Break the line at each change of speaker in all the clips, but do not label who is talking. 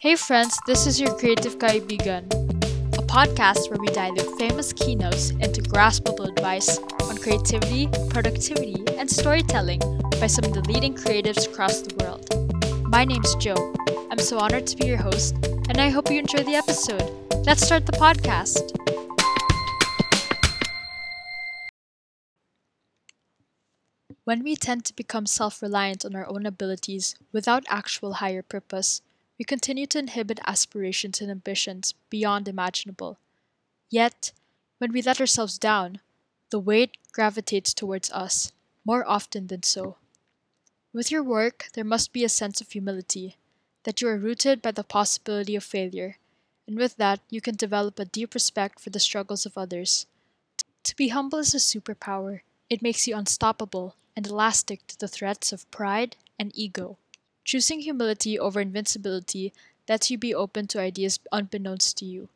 Hey friends, this is your Creative Kaibigan, a podcast where we dilute famous keynotes into graspable advice on creativity, productivity, and storytelling by some of the leading creatives across the world. My name's Joe. I'm so honored to be your host, and I hope you enjoy the episode. Let's start the podcast. When we tend to become self reliant on our own abilities without actual higher purpose, we continue to inhibit aspirations and ambitions beyond imaginable. Yet, when we let ourselves down, the weight gravitates towards us, more often than so. With your work, there must be a sense of humility, that you are rooted by the possibility of failure, and with that, you can develop a deep respect for the struggles of others. To be humble is a superpower, it makes you unstoppable and elastic to the threats of pride and ego. Choosing humility over invincibility lets you be open to ideas unbeknownst to you.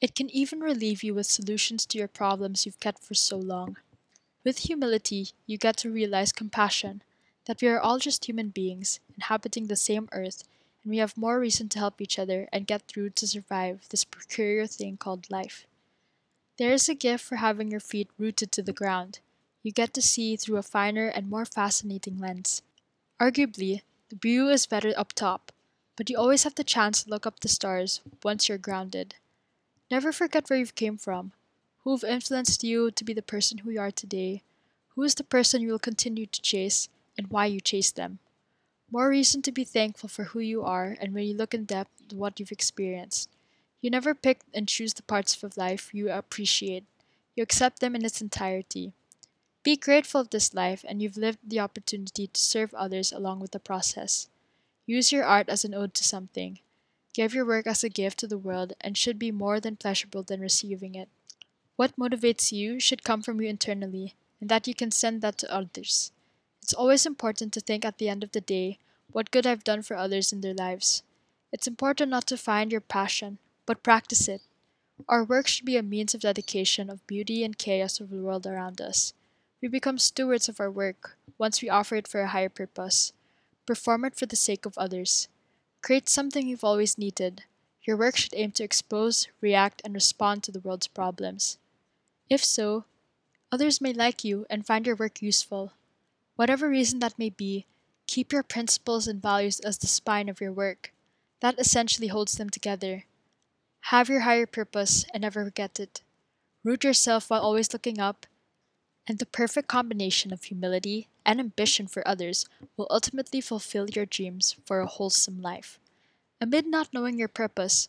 It can even relieve you with solutions to your problems you've kept for so long. With humility, you get to realize compassion, that we are all just human beings inhabiting the same earth, and we have more reason to help each other and get through to survive this peculiar thing called life. There is a gift for having your feet rooted to the ground you get to see through a finer and more fascinating lens. Arguably, the view is better up top, but you always have the chance to look up the stars once you're grounded. Never forget where you came from, who have influenced you to be the person who you are today, who is the person you will continue to chase, and why you chase them. More reason to be thankful for who you are and when you look in depth at what you've experienced. You never pick and choose the parts of life you appreciate. You accept them in its entirety. Be grateful of this life and you've lived the opportunity to serve others along with the process. Use your art as an ode to something. Give your work as a gift to the world and should be more than pleasurable than receiving it. What motivates you should come from you internally, and that you can send that to others. It's always important to think at the end of the day what good I've done for others in their lives. It's important not to find your passion, but practice it. Our work should be a means of dedication of beauty and chaos of the world around us. We become stewards of our work once we offer it for a higher purpose. Perform it for the sake of others. Create something you've always needed. Your work should aim to expose, react, and respond to the world's problems. If so, others may like you and find your work useful. Whatever reason that may be, keep your principles and values as the spine of your work. That essentially holds them together. Have your higher purpose and never forget it. Root yourself while always looking up and the perfect combination of humility and ambition for others will ultimately fulfill your dreams for a wholesome life. Amid not knowing your purpose,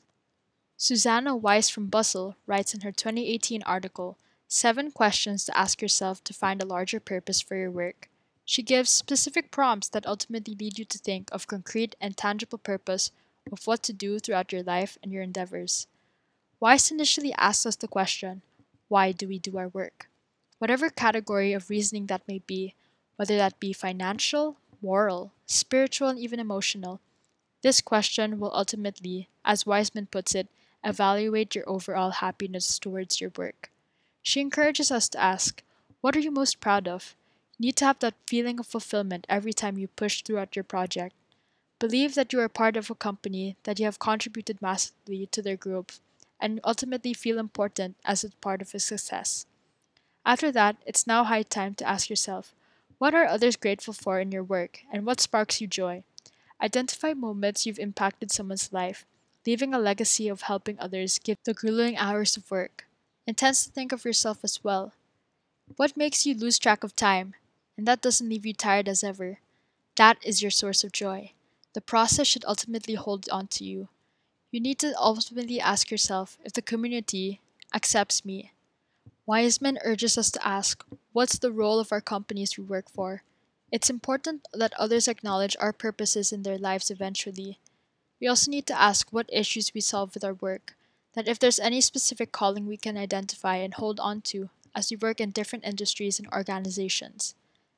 Suzannah Weiss from Bustle writes in her 2018 article, Seven Questions to Ask Yourself to Find a Larger Purpose for Your Work. She gives specific prompts that ultimately lead you to think of concrete and tangible purpose of what to do throughout your life and your endeavors. Weiss initially asks us the question, Why do we do our work? Whatever category of reasoning that may be, whether that be financial, moral, spiritual, and even emotional. This question will ultimately, as Wiseman puts it, evaluate your overall happiness towards your work. She encourages us to ask, What are you most proud of? You need to have that feeling of fulfillment every time you push throughout your project. Believe that you are part of a company, that you have contributed massively to their growth, and ultimately feel important as a part of a success. After that, it's now high time to ask yourself what are others grateful for in your work and what sparks you joy? Identify moments you've impacted someone's life, leaving a legacy of helping others give the grueling hours of work. Intends to think of yourself as well. What makes you lose track of time, and that doesn't leave you tired as ever? That is your source of joy. The process should ultimately hold on to you. You need to ultimately ask yourself if the community accepts me Wiseman urges us to ask what's the role of our companies we work for? It's important that others acknowledge our purposes in their lives eventually. We also need to ask what issues we solve with our work, that if there's any specific calling we can identify and hold on to as we work in different industries and organizations.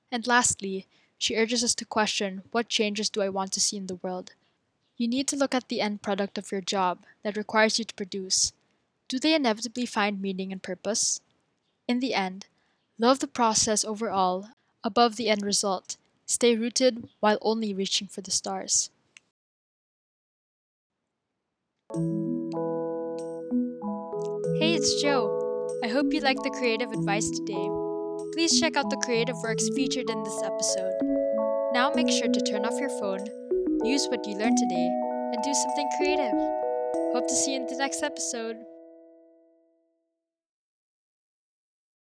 And lastly, she urges us to question what changes do I want to see in the world? You need to look at the end product of your job that requires you to produce. Do they inevitably find meaning and purpose? In the end, love the process overall above the end result. Stay rooted while only reaching for the stars. Hey, it's Joe. I hope you liked the creative advice today. Please check out the creative works featured in this episode. Now make sure to turn off your phone, use what you learned today, and do something creative. Hope to see you in the next episode.